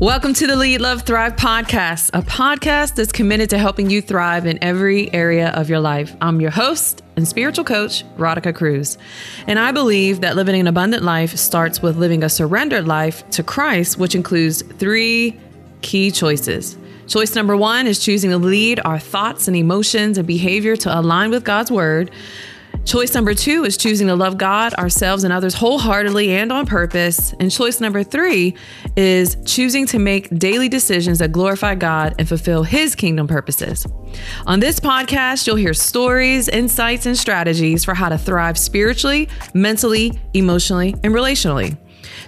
Welcome to the Lead Love Thrive podcast, a podcast that's committed to helping you thrive in every area of your life. I'm your host and spiritual coach, Radhika Cruz. And I believe that living an abundant life starts with living a surrendered life to Christ, which includes three key choices. Choice number one is choosing to lead our thoughts and emotions and behavior to align with God's word. Choice number two is choosing to love God, ourselves, and others wholeheartedly and on purpose. And choice number three is choosing to make daily decisions that glorify God and fulfill His kingdom purposes. On this podcast, you'll hear stories, insights, and strategies for how to thrive spiritually, mentally, emotionally, and relationally.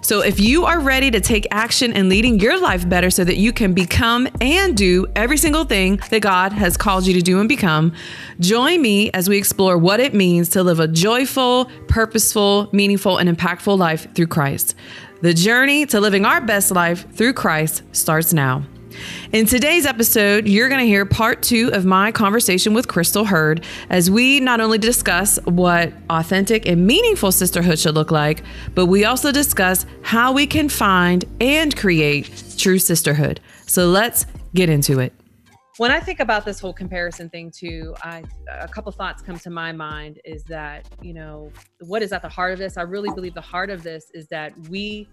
So, if you are ready to take action in leading your life better so that you can become and do every single thing that God has called you to do and become, join me as we explore what it means to live a joyful, purposeful, meaningful, and impactful life through Christ. The journey to living our best life through Christ starts now. In today's episode, you're going to hear part two of my conversation with Crystal Hurd as we not only discuss what authentic and meaningful sisterhood should look like, but we also discuss how we can find and create true sisterhood. So let's get into it. When I think about this whole comparison thing, too, I, a couple thoughts come to my mind is that, you know, what is at the heart of this? I really believe the heart of this is that we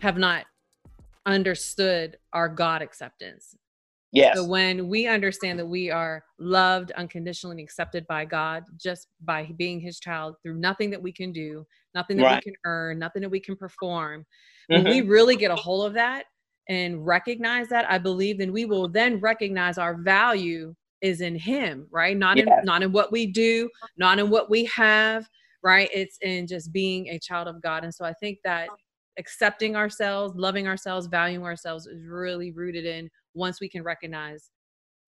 have not understood our God acceptance. Yes. So when we understand that we are loved unconditionally and accepted by God just by being his child through nothing that we can do, nothing that right. we can earn, nothing that we can perform, mm-hmm. when we really get a hold of that and recognize that, I believe then we will then recognize our value is in him, right? Not yes. in not in what we do, not in what we have, right? It's in just being a child of God. And so I think that accepting ourselves, loving ourselves, valuing ourselves is really rooted in once we can recognize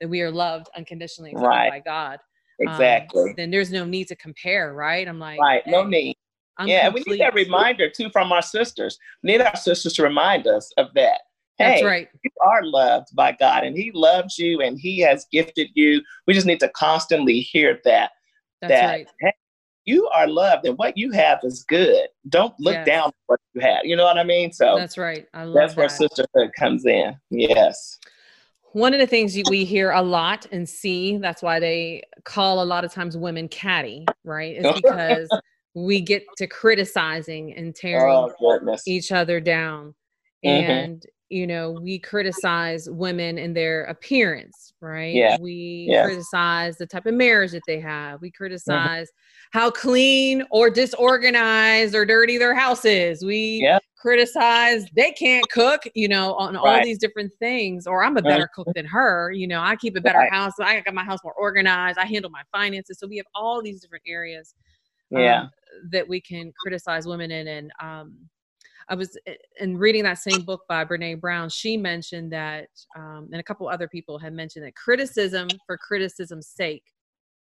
that we are loved unconditionally right. by God. Um, exactly. Um, then there's no need to compare, right? I'm like, right, no need. I'm yeah, complete. we need that reminder too from our sisters. We need our sisters to remind us of that. Hey, That's right. You are loved by God and He loves you and He has gifted you. We just need to constantly hear that. That's that, right. Hey, you are loved and what you have is good. Don't look yes. down what you have. You know what I mean? So that's right. I love that's that. where sisterhood comes in. Yes. One of the things we hear a lot and see, that's why they call a lot of times women catty, right? Is because we get to criticizing and tearing oh, each other down. Mm-hmm. And you know, we criticize women in their appearance, right? Yeah. We yeah. criticize the type of marriage that they have. We mm-hmm. criticize mm-hmm. how clean or disorganized or dirty their house is. We yeah. criticize they can't cook, you know, on right. all these different things. Or I'm a better mm-hmm. cook than her. You know, I keep a better right. house. I got my house more organized. I handle my finances. So we have all these different areas. Yeah. Um, that we can criticize women in and um I was eh, in reading that same book by Brene Brown. She mentioned that, um, and a couple other people had mentioned that criticism for criticism's sake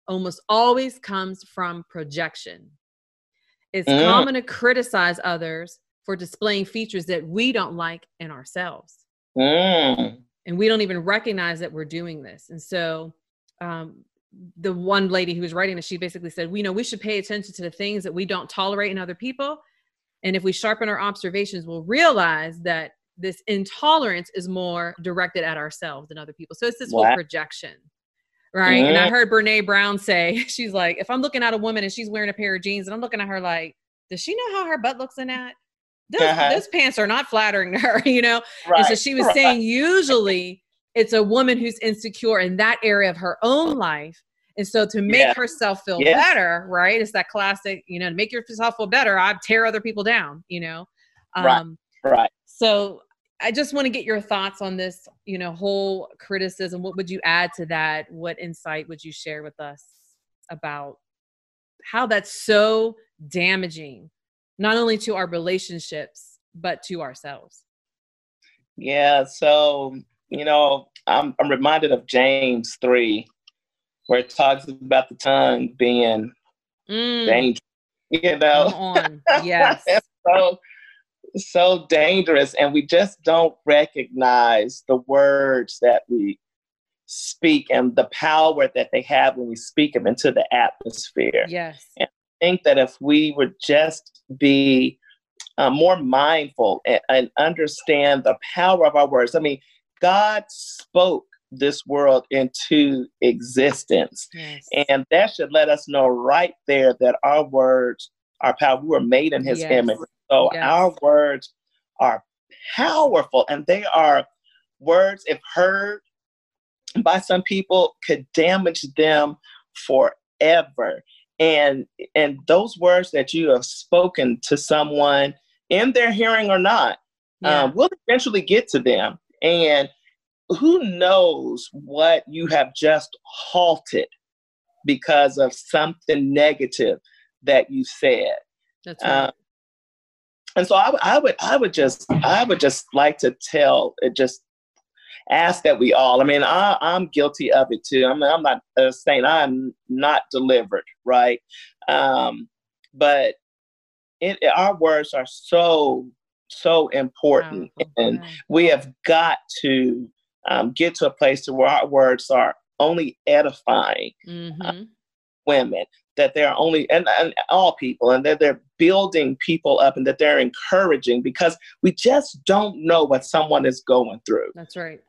almost always comes from projection. It's mm. common to criticize others for displaying features that we don't like in ourselves. Mm. And we don't even recognize that we're doing this. And so, um, the one lady who was writing this, she basically said, we know we should pay attention to the things that we don't tolerate in other people and if we sharpen our observations, we'll realize that this intolerance is more directed at ourselves than other people. So it's this what? whole projection. Right. Mm-hmm. And I heard Brene Brown say, she's like, if I'm looking at a woman and she's wearing a pair of jeans and I'm looking at her like, does she know how her butt looks in that? Those, uh-huh. those pants are not flattering to her, you know? Right. And so she was right. saying, usually it's a woman who's insecure in that area of her own life and so to make yeah. herself feel yeah. better, right? It's that classic, you know, to make yourself feel better, I tear other people down, you know. Um, right. Right. So I just want to get your thoughts on this, you know, whole criticism. What would you add to that? What insight would you share with us about how that's so damaging, not only to our relationships, but to ourselves? Yeah. So, you know, I'm, I'm reminded of James 3 where it talks about the tongue being mm. dangerous. You know, yes, so so dangerous, and we just don't recognize the words that we speak and the power that they have when we speak them into the atmosphere. Yes, and I think that if we would just be uh, more mindful and, and understand the power of our words. I mean, God spoke this world into existence. Yes. And that should let us know right there that our words are powerful. We were made in his yes. image. So yes. our words are powerful and they are words, if heard by some people, could damage them forever. And and those words that you have spoken to someone in their hearing or not yeah. um, will eventually get to them. And who knows what you have just halted because of something negative that you said. That's right. Um, and so I, I would I would just I would just like to tell it uh, just ask that we all i mean I, i'm guilty of it too i'm, I'm not uh, saying i'm not delivered right um, but it, it, our words are so so important and we have got to um, get to a place to where our words are only edifying mm-hmm. uh, women that they're only and, and all people and that they're building people up and that they're encouraging because we just don't know what someone is going through that's right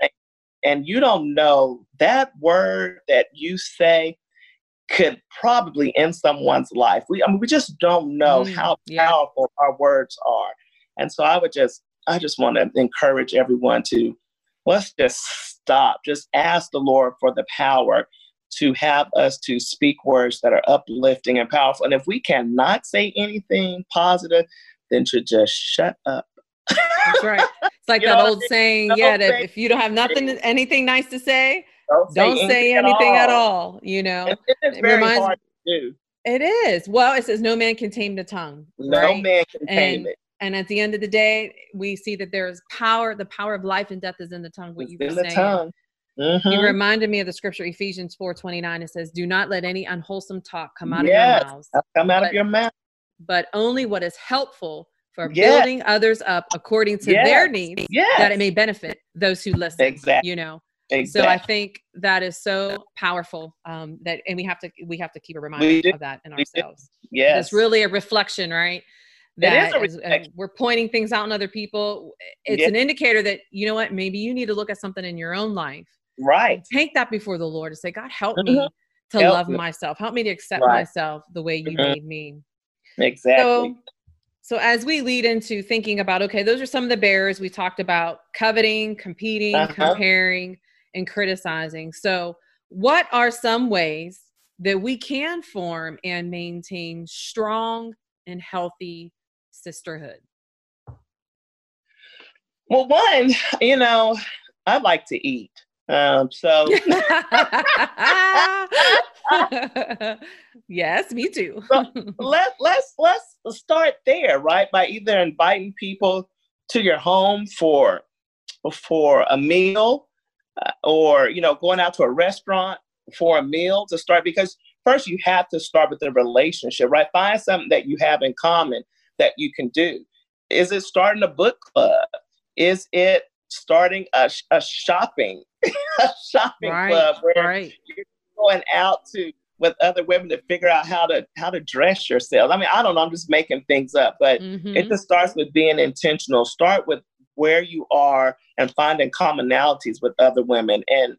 and you don't know that word that you say could probably end someone's life we I mean, we just don't know mm, how yeah. powerful our words are and so i would just i just want to encourage everyone to let's just stop just ask the lord for the power to have us to speak words that are uplifting and powerful. And if we cannot say anything positive, then to just shut up. That's right. It's like that old saying, yeah, that if you don't have nothing, anything nice to say, don't say, don't say anything, anything at, all. at, all. You know, it hard to do. It is. Well, it says no man can tame the tongue. No right? man can tame it. And at the end of the day, we see that there is power. The power of life and death is in the tongue. What it's you were in saying. the tongue. Mm-hmm. He reminded me of the scripture Ephesians 4:29. It says, "Do not let any unwholesome talk come out yes, of your mouths. Come out but, of your mouth. But only what is helpful for yes. building others up according to yes. their needs, that it may benefit those who listen." Exactly. You know. Exactly. So I think that is so powerful. Um, that and we have to we have to keep a reminder of that in ourselves. Yes. It's really a reflection, right? That is uh, we're pointing things out in other people it's an indicator that you know what maybe you need to look at something in your own life Right. Take that before the Lord and say, God, help mm-hmm. me to help love me. myself. Help me to accept right. myself the way you mm-hmm. made me. Exactly. So, so as we lead into thinking about, okay, those are some of the barriers we talked about coveting, competing, uh-huh. comparing, and criticizing. So, what are some ways that we can form and maintain strong and healthy sisterhood? Well, one, you know, I like to eat. Um, so yes, me too. so let let's let's start there, right? By either inviting people to your home for for a meal, uh, or you know, going out to a restaurant for a meal to start. Because first, you have to start with the relationship, right? Find something that you have in common that you can do. Is it starting a book club? Is it starting a, a shopping a shopping right, club where right. you're going out to with other women to figure out how to how to dress yourself. I mean, I don't know, I'm just making things up, but mm-hmm. it just starts with being intentional. Start with where you are and finding commonalities with other women and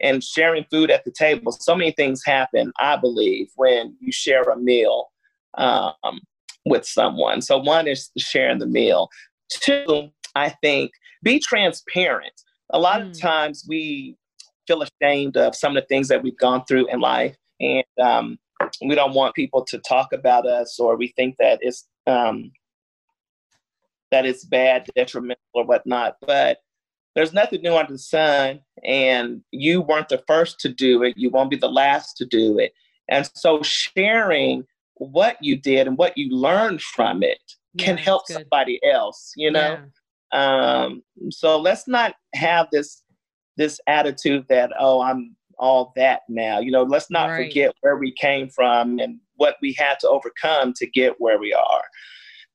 and sharing food at the table. So many things happen, I believe, when you share a meal um, with someone. So one is sharing the meal. Two, I think be transparent. A lot mm. of times we feel ashamed of some of the things that we've gone through in life, and um, we don't want people to talk about us, or we think that it's um, that it's bad, detrimental, or whatnot. But there's nothing new under the sun, and you weren't the first to do it. You won't be the last to do it. And so, sharing what you did and what you learned from it yeah, can help somebody else. You know. Yeah. Um, so let's not have this this attitude that oh I'm all that now. You know, let's not right. forget where we came from and what we had to overcome to get where we are.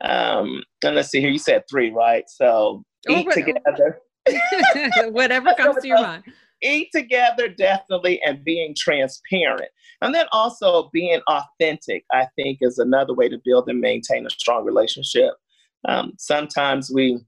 Um, and let's see here. You said three, right? So oh, eat together. Whatever comes to your mind. Eat together, definitely, and being transparent. And then also being authentic, I think, is another way to build and maintain a strong relationship. Um, sometimes we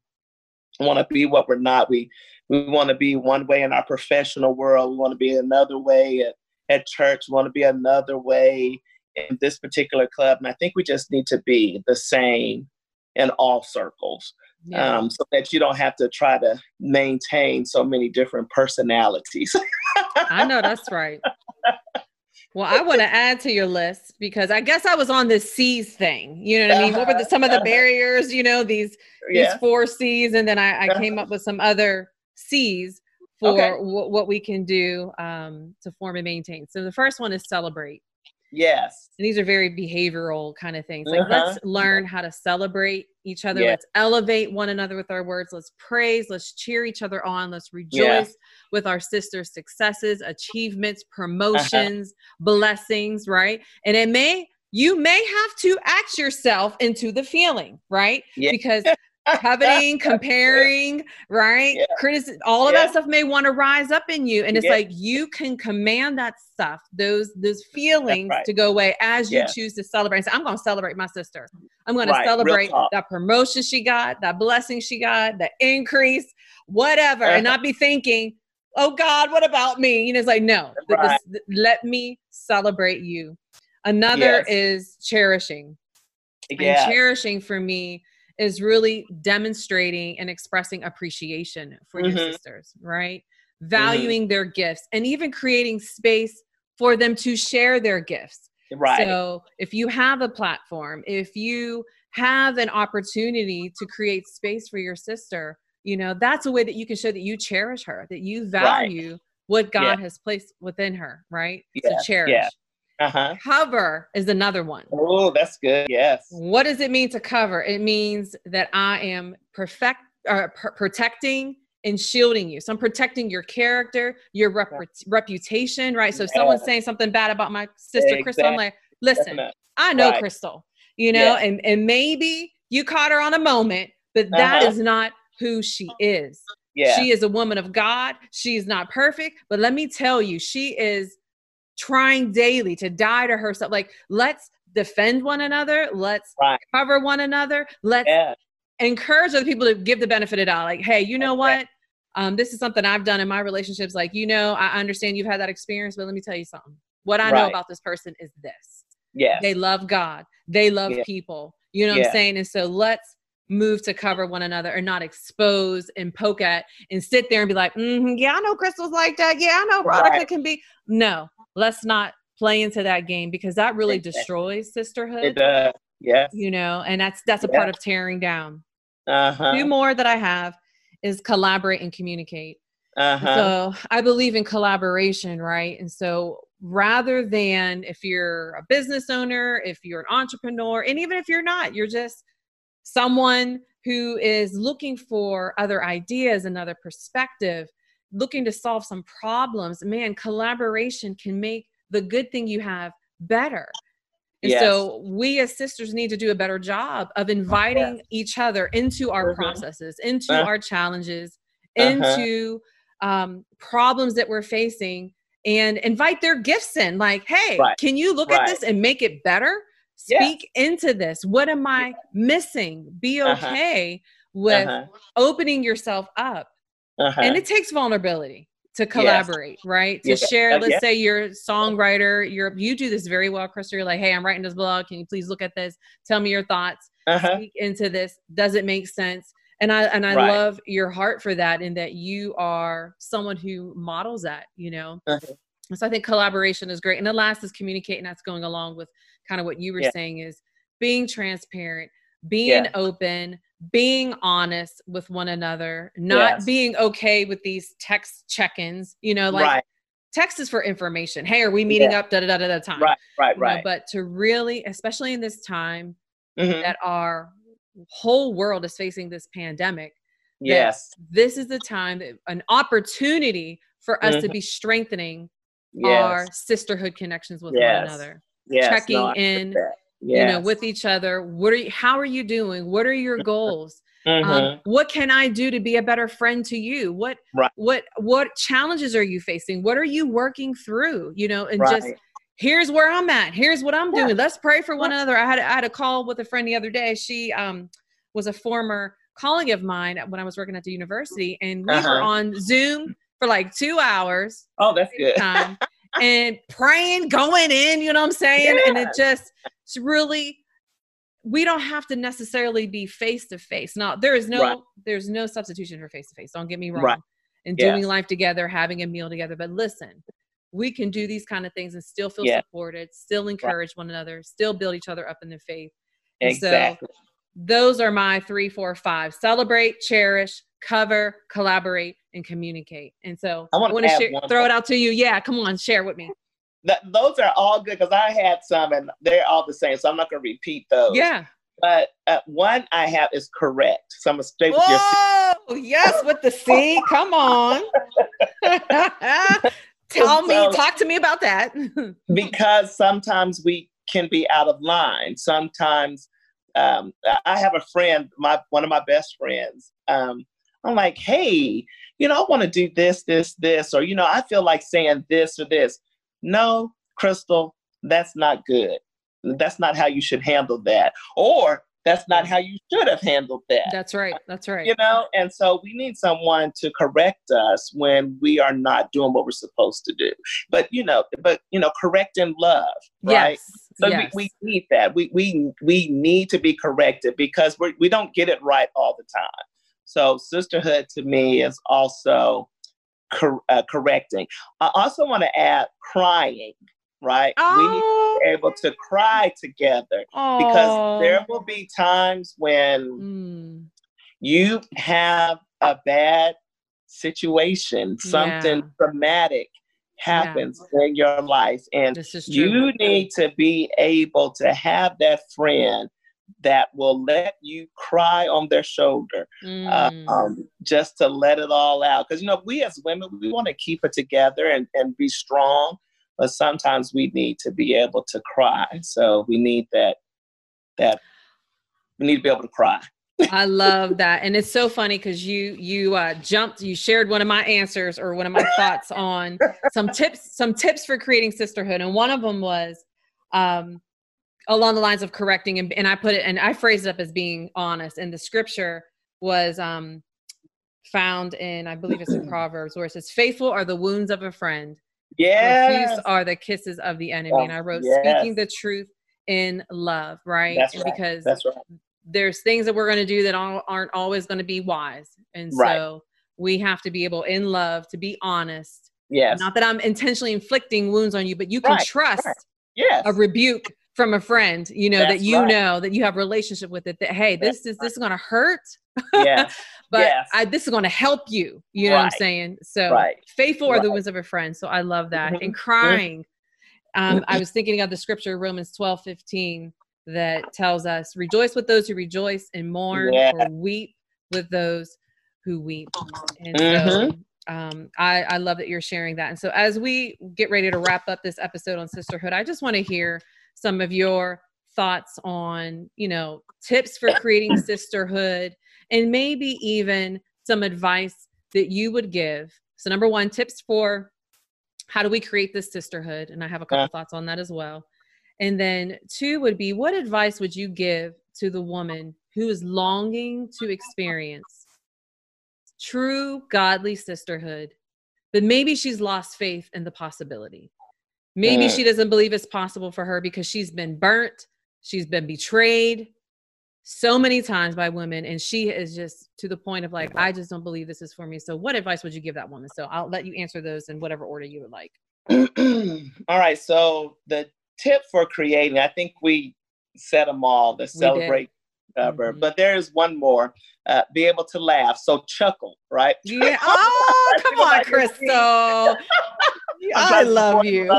want to be what we're not. We we want to be one way in our professional world. We want to be another way at, at church. We want to be another way in this particular club. And I think we just need to be the same in all circles. Yeah. Um, so that you don't have to try to maintain so many different personalities. I know that's right. Well, I want to add to your list because I guess I was on this C's thing. You know what I mean? What were the, some of the barriers? You know these yeah. these four C's, and then I, I came up with some other C's for okay. w- what we can do um, to form and maintain. So the first one is celebrate. Yes. And these are very behavioral kind of things. Like uh-huh. let's learn how to celebrate each other. Let's elevate one another with our words. Let's praise. Let's cheer each other on. Let's rejoice yeah. with our sisters' successes, achievements, uh-huh. promotions, blessings, right? And it may you may have to act yourself into the feeling, right? Yeah. Because coveting, comparing, right? Yeah. Criticism, all of yeah. that stuff may want to rise up in you. And it's yeah. like you can command that stuff, those those feelings right. to go away as you choose to celebrate. So I'm gonna celebrate my sister. I'm gonna right. celebrate that promotion she got, that blessing she got, the increase, whatever, uh-huh. and not be thinking, oh God, what about me? You know, it's like, no, right. this, let me celebrate you. Another yes. is cherishing. And cherishing for me is really demonstrating and expressing appreciation for mm-hmm. your sisters, right? Mm-hmm. Valuing mm-hmm. their gifts and even creating space for them to share their gifts. Right. So if you have a platform, if you have an opportunity to create space for your sister, you know, that's a way that you can show that you cherish her, that you value right. what God yeah. has placed within her, right? Yeah. To cherish. Yeah. Uh-huh. Cover is another one. Oh, that's good. Yes. What does it mean to cover? It means that I am perfect, uh, pr- protecting and shielding you. So I'm protecting your character, your rep- reputation, right? So if someone's saying something bad about my sister exactly. Crystal, I'm like, listen, Definitely. I know right. Crystal, you know, yeah. and and maybe you caught her on a moment, but that uh-huh. is not who she is. Yeah. She is a woman of God. She is not perfect, but let me tell you, she is trying daily to die to herself. Like, let's defend one another. Let's right. cover one another. Let's yeah. encourage other people to give the benefit of doubt. Like, hey, you know what? Um, this is something I've done in my relationships. Like, you know, I understand you've had that experience, but let me tell you something. What I right. know about this person is this. Yeah. They love God. They love yeah. people. You know what yeah. I'm saying? And so let's move to cover one another and not expose and poke at and sit there and be like, mm-hmm, yeah, I know Crystal's like that. Yeah, I know Veronica right. can be. No, let's not play into that game because that really destroys sisterhood. It does. Yes. You know, and that's that's a yeah. part of tearing down. Uh-huh. Two more that I have is collaborate and communicate. Uh-huh. So I believe in collaboration, right? And so rather than if you're a business owner, if you're an entrepreneur, and even if you're not, you're just someone who is looking for other ideas, another perspective, looking to solve some problems, man, collaboration can make the good thing you have better. And yes. so we as sisters need to do a better job of inviting yes. each other into our mm-hmm. processes, into uh-huh. our challenges, uh-huh. into um, problems that we're facing and invite their gifts in like, hey, right. can you look right. at this and make it better? Speak yeah. into this. What am I missing? Be uh-huh. okay uh-huh. with opening yourself up uh-huh. and it takes vulnerability to collaborate, yes. right? To yeah. share, let's yeah. say you're a songwriter, you're you do this very well, Crystal. You're like, hey, I'm writing this blog. Can you please look at this? Tell me your thoughts. Uh-huh. Speak into this. Does it make sense? And I and I right. love your heart for that, in that you are someone who models that, you know. Uh-huh. So I think collaboration is great. And the last is communicating. That's going along with kind of what you were yeah. saying is being transparent, being open, being honest with one another, not yes. being okay with these text check-ins, you know, like right. text is for information. Hey, are we meeting yeah. up? Da da da da time. Right, right, right. Know, but to really, especially in this time mm-hmm. that our whole world is facing this pandemic. Yes. This is the time that an opportunity for us mm-hmm. to be strengthening yes. our sisterhood connections with yes. one another. Yes. Checking no, in yes. you know with each other what are you how are you doing what are your goals um, mm-hmm. um, what can i do to be a better friend to you what right. what what challenges are you facing what are you working through you know and right. just here's where i'm at here's what i'm doing let's pray for one another i had i had a call with a friend the other day she um was a former colleague of mine when I was working at the university, and we uh-huh. were on Zoom for like two hours. Oh, that's good. Time, and praying, going in, you know what I'm saying? Yeah. And it just it's really we don't have to necessarily be face to face. Now, there is no right. there's no substitution for face to face. Don't get me wrong. Right. And yes. doing life together, having a meal together. But listen, we can do these kind of things and still feel yeah. supported, still encourage right. one another, still build each other up in their faith. exactly. So those are my three, four, five. Celebrate, cherish, cover, collaborate, and communicate. And so I want to throw it out to you. Yeah, come on, share with me. That, those are all good because I had some and they're all the same. So I'm not going to repeat those. Yeah. But uh, one I have is correct. So I'm going to stay with Whoa, your Oh, yes, with the C. Come on. Tell so, me, talk to me about that. because sometimes we can be out of line. Sometimes um, I have a friend, my one of my best friends. Um, I'm like, hey, you know, I want to do this, this, this, or you know, I feel like saying this or this. No, Crystal, that's not good. That's not how you should handle that. Or that's not how you should have handled that. That's right. That's right. You know, and so we need someone to correct us when we are not doing what we're supposed to do. But you know, but you know, correct in love, right? Yes. So yes. we, we need that. We we we need to be corrected because we we don't get it right all the time. So sisterhood to me is also cor- uh, correcting. I also want to add crying right? Oh. We need to be oh. able to cry together oh. because there will be times when mm. you have a bad situation, something yeah. traumatic happens yeah. in your life, and you need to be able to have that friend that will let you cry on their shoulder uh, mm. uh, um, just to let it all out because you know we as women we want to keep it together and, and be strong but sometimes we need to be able to cry. So we need that that we need to be able to cry. I love that. And it's so funny because you you uh, jumped, you shared one of my answers or one of my thoughts on some tips, some tips for creating sisterhood. And one of them was um, along the lines of correcting and, and I put it and I phrased it up as being honest. And the scripture was um, found in, I believe it's in Proverbs, where it says, Faithful are the wounds of a friend, yeah. are the kisses of the enemy. Oh, and I wrote yes. speaking the truth in love, right? That's right. because That's right. there's things that we're going to do that aren't always going to be wise. And right. so we have to be able in love to be honest. Yes. Not that I'm intentionally inflicting wounds on you, but you can trust yes. a rebuke from a friend, you know, That's that you right. know that you have relationship with it that hey, this That's is this is gonna hurt. Yeah. but yes. I, this is going to help you. You know right. what I'm saying? So right. faithful right. are the wounds of a friend. So I love that. Mm-hmm. And crying. Um, I was thinking of the scripture, Romans 12, 15, that tells us, rejoice with those who rejoice and mourn yeah. or weep with those who weep. And mm-hmm. so um, I, I love that you're sharing that. And so as we get ready to wrap up this episode on sisterhood, I just want to hear some of your thoughts on, you know, tips for creating sisterhood and maybe even some advice that you would give. So, number one, tips for how do we create this sisterhood? And I have a couple yeah. thoughts on that as well. And then two would be what advice would you give to the woman who is longing to experience true godly sisterhood, but maybe she's lost faith in the possibility? Maybe mm. she doesn't believe it's possible for her because she's been burnt, she's been betrayed, so many times by women and she is just to the point of like i just don't believe this is for me. So what advice would you give that woman? So i'll let you answer those in whatever order you would like. All right so the tip for creating i think we set them all to celebrate cover mm-hmm. but there's one more uh, be able to laugh. So chuckle right? Yeah. Oh come on crystal I love you.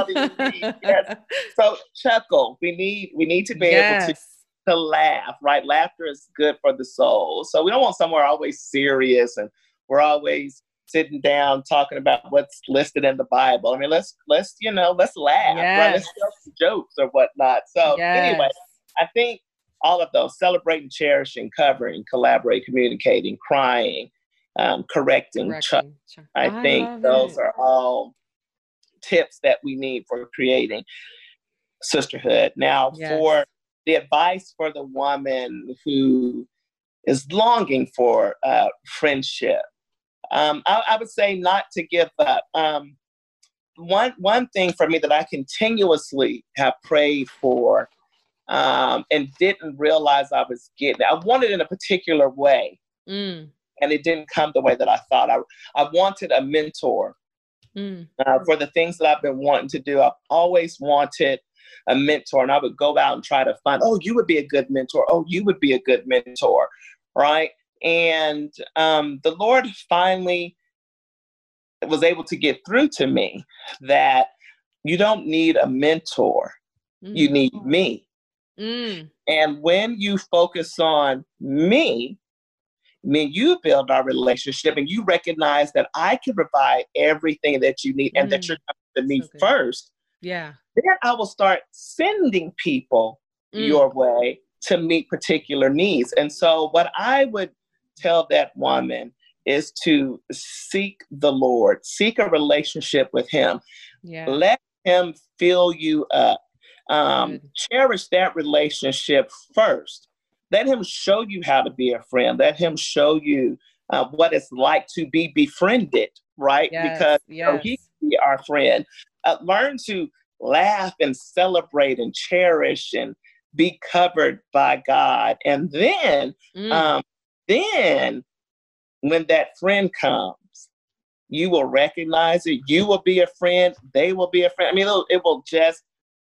yes. So chuckle. We need we need to be yes. able to to laugh, right? Laughter is good for the soul. So we don't want somewhere always serious and we're always sitting down talking about what's listed in the Bible. I mean, let's let's you know let's laugh, yes. right? Let's tell some jokes or whatnot. So yes. anyway, I think all of those celebrating, cherishing, covering, collaborating, communicating, crying, um, correcting. correcting. I, I think those it. are all tips that we need for creating sisterhood. Now, yes. for the advice for the woman who is longing for uh, friendship. Um, I, I, would say not to give up. Um, one one thing for me that I continuously have prayed for um, and didn't realize I was getting. I wanted in a particular way, mm. and it didn't come the way that I thought. I I wanted a mentor mm. uh, for the things that I've been wanting to do. I've always wanted a mentor, and I would go out and try to find. Oh, you would be a good mentor. Oh, you would be a good mentor, right? And um, the Lord finally was able to get through to me that you don't need a mentor, mm. you need me. Mm. And when you focus on me, when you build our relationship and you recognize that I can provide everything that you need mm. and that mm. you're coming to me so first, yeah, then I will start sending people mm. your way to meet particular needs. And so, what I would tell that woman is to seek the Lord, seek a relationship with Him. Yeah. Let Him fill you up. Um, cherish that relationship first. Let Him show you how to be a friend. Let Him show you uh, what it's like to be befriended, right? Yes, because yes. You know, He can be our friend. Uh, learn to laugh and celebrate and cherish and be covered by God. And then, mm. um, then when that friend comes, you will recognize it. You will be a friend. They will be a friend. I mean, it will just,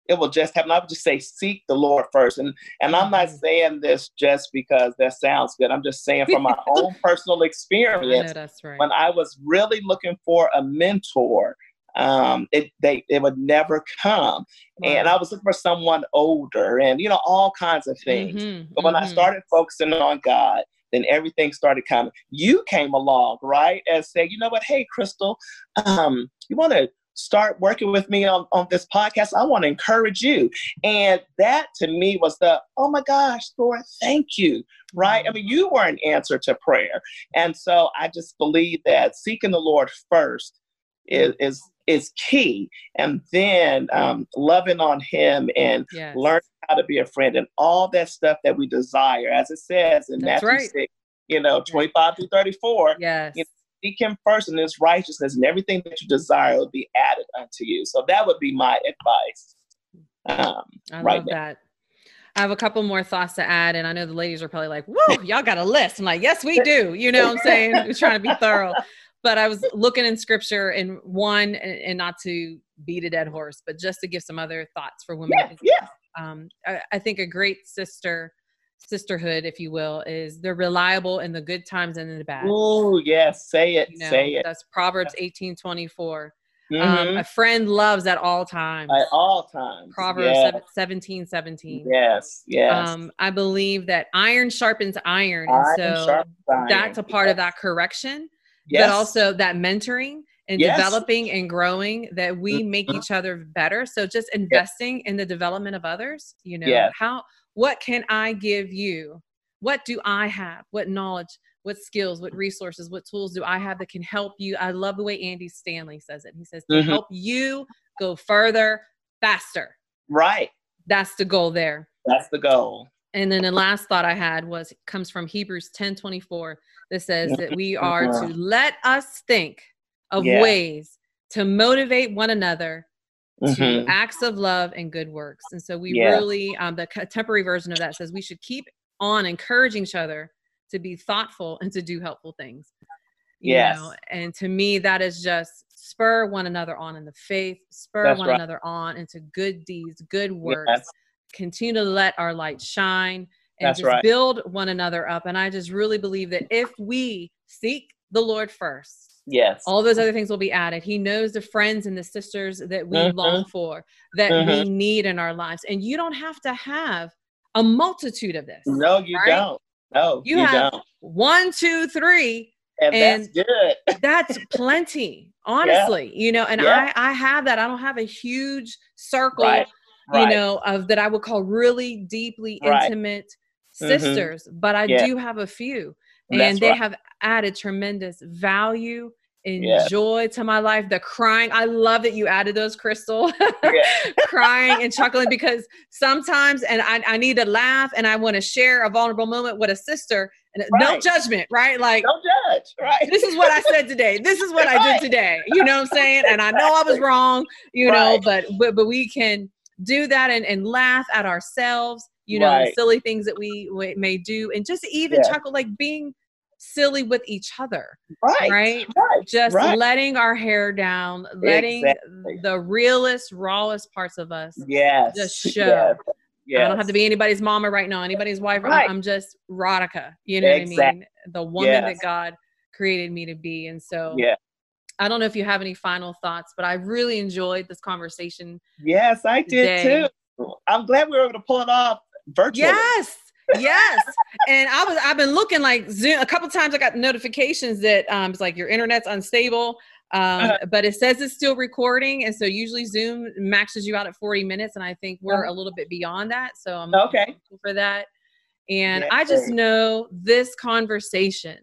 it will just happen. I would just say, seek the Lord first. And and I'm not saying this just because that sounds good. I'm just saying from my own personal experience. I that's right. When I was really looking for a mentor, um, it they it would never come. Wow. And I was looking for someone older, and you know all kinds of things. Mm-hmm, but when mm-hmm. I started focusing on God then everything started coming. You came along, right? And said, you know what? Hey, Crystal, um, you want to start working with me on, on this podcast? I want to encourage you. And that to me was the, oh my gosh, Lord, thank you. Right? I mean, you were an answer to prayer. And so I just believe that seeking the Lord first is, is is key. And then um, loving on him and yes. learning how to be a friend and all that stuff that we desire, as it says in That's Matthew right. 6, you know, 25 through 34. Yes. You know, seek him first in his righteousness, and everything that you desire will be added unto you. So that would be my advice. Um, I right love now. that. I have a couple more thoughts to add, and I know the ladies are probably like, "Whoa, y'all got a list." I'm like, "Yes, we do." You know, what I'm saying we're trying to be thorough but I was looking in scripture and one, and, not to beat a dead horse, but just to give some other thoughts for women. Yeah, yeah. Um, I, I, think a great sister, sisterhood, if you will, is they're reliable in the good times and in the bad. Oh, yes. Say it. You know, say it. That's Proverbs eighteen twenty four. Mm-hmm. Um, a friend loves at all times. At all times. Proverbs yes. 17, 17. Yes, yes. Um, I believe that iron sharpens iron. iron so that's a part yes. of that correction yes. but also that mentoring and developing and growing that we make mm-hmm. each other better. So just investing in the development of others, you know, how what can I give you? What do I have? What knowledge, what skills, what resources, what tools do I have that can help you? I love the way Andy Stanley says it. He says to mm-hmm. help you go further, faster. Right. That's the goal there. That's the goal. And then the last thought I had was comes from Hebrews 10 24 that says that we are to let us think of yeah. ways to motivate one another to mm-hmm. acts of love and good works. And so we yeah. really, um, the contemporary version of that says we should keep on encouraging each other to be thoughtful and to do helpful things. Yeah. And to me, that is just spur one another on in the faith, spur That's one right. another on into good deeds, good works. Yes continue to let our light shine and That's just right. build one another up. And I just really believe that if we seek the Lord first, yes, all those other things will be added. He knows the friends and the sisters that we mm-hmm. long for, that mm-hmm. we need in our lives. And you don't have to have a multitude of this. No, you right? don't. No, you, you have don't. one, two, three. And, and that's good. that's plenty, honestly. Yeah. You know, and yeah. I I have that. I don't have a huge circle right right. you know, of that I would call really deeply intimate mm-hmm. sisters, mm-hmm. but I yeah. do have a few. And That's they right. have added tremendous value enjoy yes. to my life. The crying, I love that you added those, Crystal. crying and chuckling because sometimes, and I, I need to laugh and I want to share a vulnerable moment with a sister. And right. no judgment, right? Like, don't judge, right? This is what I said today. This is what right. I did today. You know what I'm saying? And I know I was wrong, you know, but but but we can do that and, and laugh at ourselves, you know, right. silly things that we, we, may do, and just even yeah. chuckle, like being silly with each other. Right. Right. right. Just right. letting our hair down, letting exactly. the realest, rawest parts of us yes. just show. Yes. Yes. I don't have to be anybody's mama right now, anybody's wife. Right. I'm just Radhika. You know exactly. what I mean? The woman yes. that God created me to be. And so yeah. I don't know if you have any final thoughts, but I really enjoyed this conversation. Yes, I did today. too. I'm glad we were able to pull it off virtually. Yes yes. And I was I've been looking like Zoom a couple times I got notifications that um it's like your internet's unstable. Um, uh-huh. but it says it's still recording, and so usually Zoom maxes you out at 40 minutes, and I think we're uh-huh. a little bit beyond that. So I'm okay for that. And I just know this conversation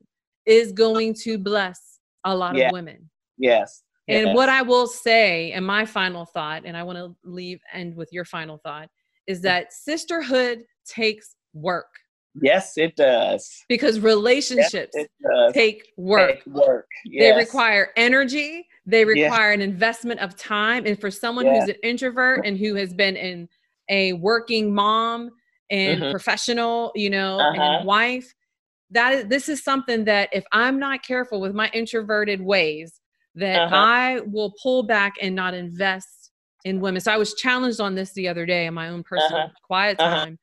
is going to bless a lot yeah. of women. Yes. And yes. what I will say, and my final thought, and I want to leave end with your final thought, is that sisterhood takes work. Yes, it does. Because relationships yes, take work. Take work. Yes. They require energy. They require yes. an investment of time. And for someone who's an introvert and who has been in a working mom and mm-hmm. professional, you know, uh-huh. and wife, that is, this is something that if I'm not careful with my introverted ways, that uh-huh. I will pull back and not invest in women. So I was challenged on this the other day in my own personal uh-huh. quiet uh-huh. time.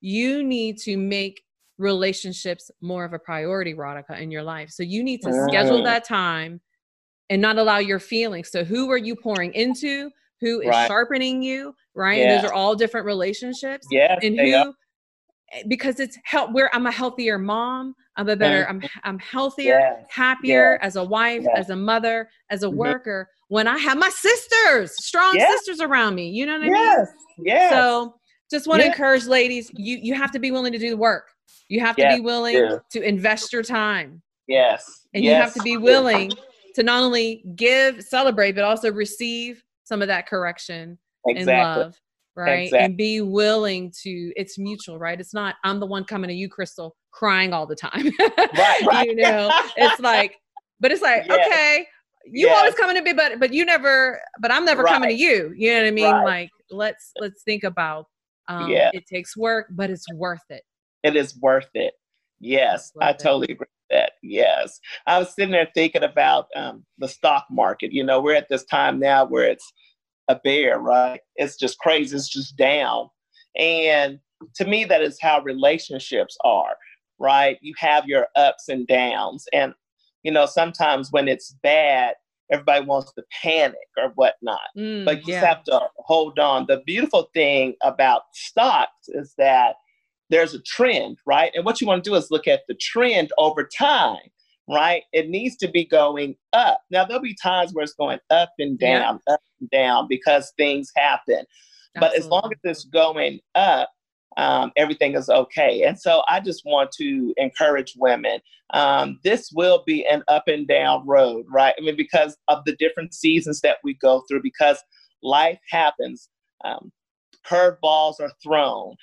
You need to make relationships more of a priority, Radhika, in your life. So you need to schedule that time and not allow your feelings. So who are you pouring into? Who is right. sharpening you? Right. Yeah. And those are all different relationships. Yeah. And who are. Eh, because it's help where I'm a healthier mom. I'm a better, I'm I'm healthier, yes. happier yes. as a wife, as a mother, as a mm-hmm. worker. When I have my sisters, strong sisters around me. You know what I mean? Yes. Yes. So just want to encourage ladies you you have to be willing to do the work you have to be willing yeah. to invest your time yes and yes. you have to be willing to not only give celebrate but also receive some of that correction exactly. and love right exactly. and be willing to it's mutual right it's not i'm the one coming to you crystal crying all the time right, right. you know it's like but it's like yes. okay you yes. always coming to me but but you never but i'm never right. coming to you you know what i mean right. like let's let's think about um, yeah. It takes work, but it's worth it. It is worth it. Yes, I totally agree with that. Yes. I was sitting there thinking about um, the stock market. You know, we're at this time now where it's a bear, right? It's just crazy. It's just down. And to me, that is how relationships are, right? You have your ups and downs. And, you know, sometimes when it's bad, everybody wants to panic or whatnot. Mm, but you yeah. have to hold on. The beautiful thing about stocks is that there's a trend, right? And what you want to do is look at the trend over time, right? It needs to be going up. Now, there'll be times where it's going up and down, yeah. up and down because things happen. Absolutely. But as long as it's going up, um, everything is okay. And so I just want to encourage women. Um, this will be an up and down road, right? I mean, because of the different seasons that we go through, because life happens. Um, curveballs are thrown.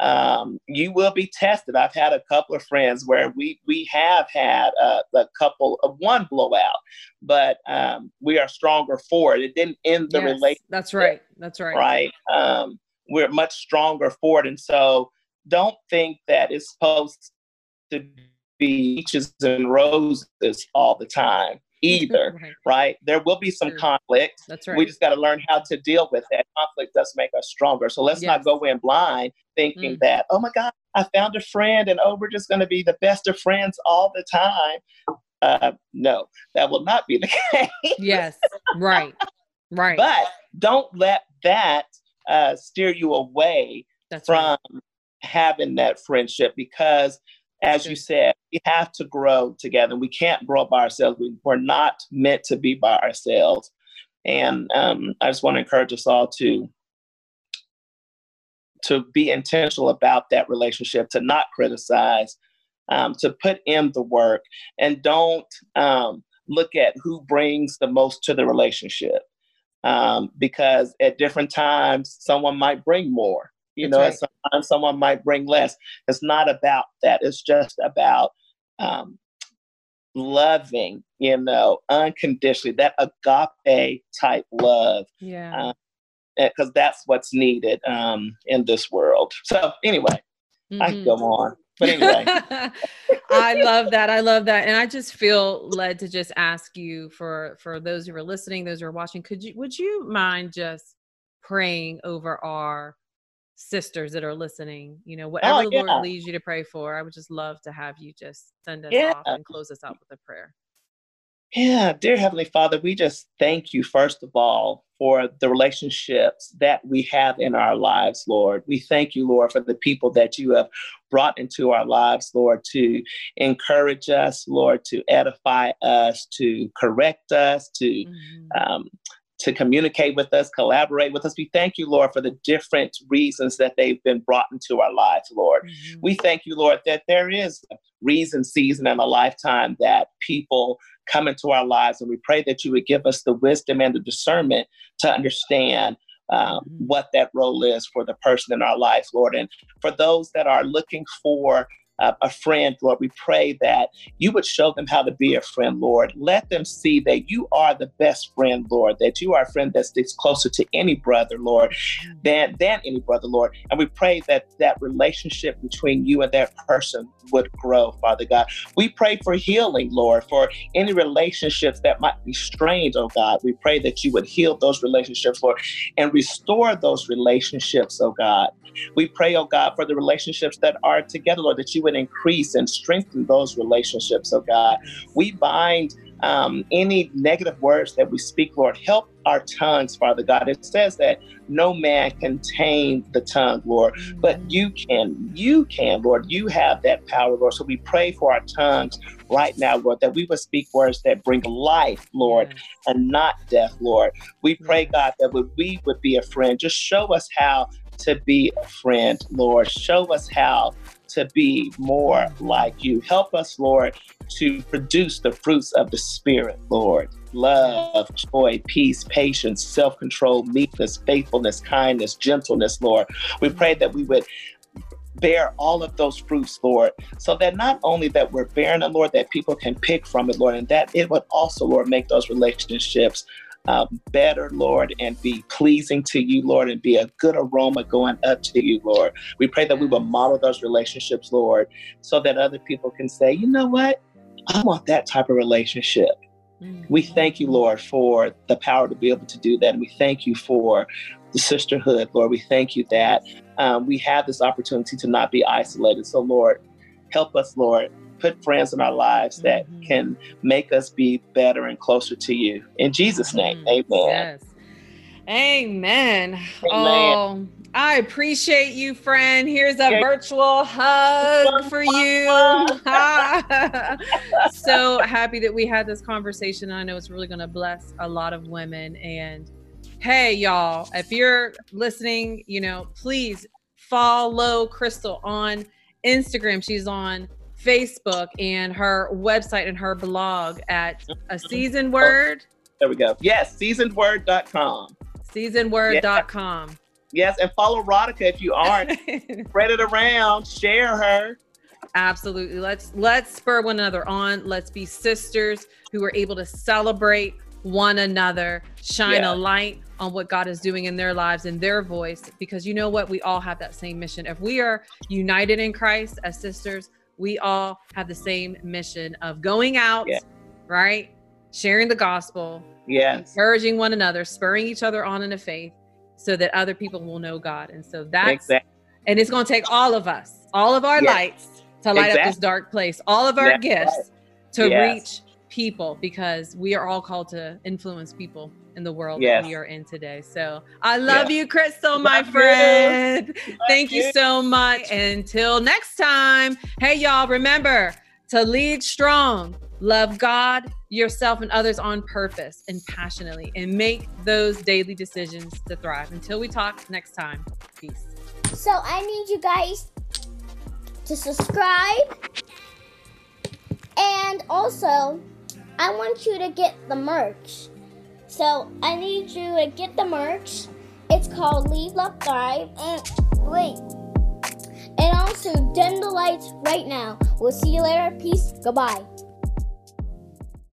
Um, you will be tested. I've had a couple of friends where we we have had a, a couple of one blowout, but um, we are stronger for it. It didn't end the yes, relationship. That's right. That's right. Right. Um, we're much stronger for it. And so don't think that it's supposed to be peaches and roses all the time either, right. right. There will be some conflict. That's right. We just got to learn how to deal with that. Conflict does make us stronger. So let's yes. not go in blind thinking mm. that, oh my God, I found a friend and oh, we're just going to be the best of friends all the time. Uh, no, that will not be the case. yes, right, right. But don't let that uh, steer you away That's from right. having that friendship because as you said, we have to grow together. We can't grow by ourselves. We, are not meant to be by ourselves. And um, I just want to encourage us all to to be intentional about that relationship, to not criticize, um, to put in the work, and don't um, look at who brings the most to the relationship. Um, because at different times, someone might bring more, you That's know, right. sometimes someone might bring less. It's not about that. It's just about um, loving, you know, unconditionally, that agape type love. Yeah. Because um, that's what's needed um, in this world. So, anyway, mm-hmm. I can go on. But anyway. I love that. I love that. And I just feel led to just ask you for for those who are listening, those who are watching, could you would you mind just praying over our sisters that are listening, you know, whatever oh, the. Lord leads you to pray for, I would just love to have you just send us yeah. off and close us out with a prayer. Yeah, dear Heavenly Father, we just thank you, first of all, for the relationships that we have in our lives, Lord. We thank you, Lord, for the people that you have brought into our lives, Lord, to encourage us, Lord, to edify us, to correct us, to mm-hmm. um, to communicate with us, collaborate with us. We thank you, Lord, for the different reasons that they've been brought into our lives, Lord. Mm-hmm. We thank you, Lord, that there is a reason, season, and a lifetime that people come into our lives. And we pray that you would give us the wisdom and the discernment to understand um, mm-hmm. what that role is for the person in our life, Lord. And for those that are looking for uh, a friend, Lord. We pray that you would show them how to be a friend, Lord. Let them see that you are the best friend, Lord, that you are a friend that sticks closer to any brother, Lord, than, than any brother, Lord. And we pray that that relationship between you and that person would grow, Father God. We pray for healing, Lord, for any relationships that might be strained, oh God. We pray that you would heal those relationships, Lord, and restore those relationships, oh God. We pray, oh God, for the relationships that are together, Lord, that you would increase and strengthen those relationships, oh God. We bind um, any negative words that we speak, Lord, help our tongues, Father God. It says that no man can tame the tongue, Lord, but you can. You can, Lord. You have that power, Lord. So we pray for our tongues right now, Lord, that we would speak words that bring life, Lord, and not death, Lord. We pray, God, that we would be a friend. Just show us how to be a friend, Lord. Show us how to be more like you. Help us, Lord, to produce the fruits of the Spirit, Lord. Love, joy, peace, patience, self control, meekness, faithfulness, kindness, gentleness, Lord. We pray that we would bear all of those fruits, Lord, so that not only that we're bearing them, Lord, that people can pick from it, Lord, and that it would also, Lord, make those relationships uh, better, Lord, and be pleasing to you, Lord, and be a good aroma going up to you, Lord. We pray that we will model those relationships, Lord, so that other people can say, you know what? I want that type of relationship. We mm-hmm. thank you, Lord, for the power to be able to do that. And we thank you for the sisterhood, Lord. We thank you that um, we have this opportunity to not be isolated. So, Lord, help us, Lord, put friends in our lives that mm-hmm. can make us be better and closer to you. In Jesus' name, mm-hmm. amen. Yes. Amen. amen. Oh, I appreciate you, friend. Here's a virtual hug for you. so happy that we had this conversation. I know it's really going to bless a lot of women. And hey, y'all, if you're listening, you know, please follow Crystal on Instagram. She's on Facebook and her website and her blog at a mm-hmm. seasoned word. There we go. Yes, seasonedword.com. Seasonedword.com. Yes. yes, and follow Radhika if you aren't. Spread it around, share her. Absolutely. Let's let's spur one another on. Let's be sisters who are able to celebrate one another, shine yeah. a light on what God is doing in their lives and their voice because you know what? We all have that same mission. If we are united in Christ as sisters, we all have the same mission of going out, yeah. right? Sharing the gospel, yes. encouraging one another, spurring each other on in the faith so that other people will know God. And so that's exactly. and it's going to take all of us, all of our yes. lights to light exactly. up this dark place, all of our that's gifts right. to yes. reach people because we are all called to influence people in the world yes. that we are in today. So I love you, Crystal, my love friend. Thank you. you so much. Until next time. Hey, y'all, remember to lead strong, love God, yourself, and others on purpose and passionately, and make those daily decisions to thrive. Until we talk next time, peace. So I need you guys to subscribe and also I want you to get the merch. So I need you to get the merch. It's called Leave Love Thrive. And wait. And also dim the lights right now. We'll see you later. Peace. Goodbye.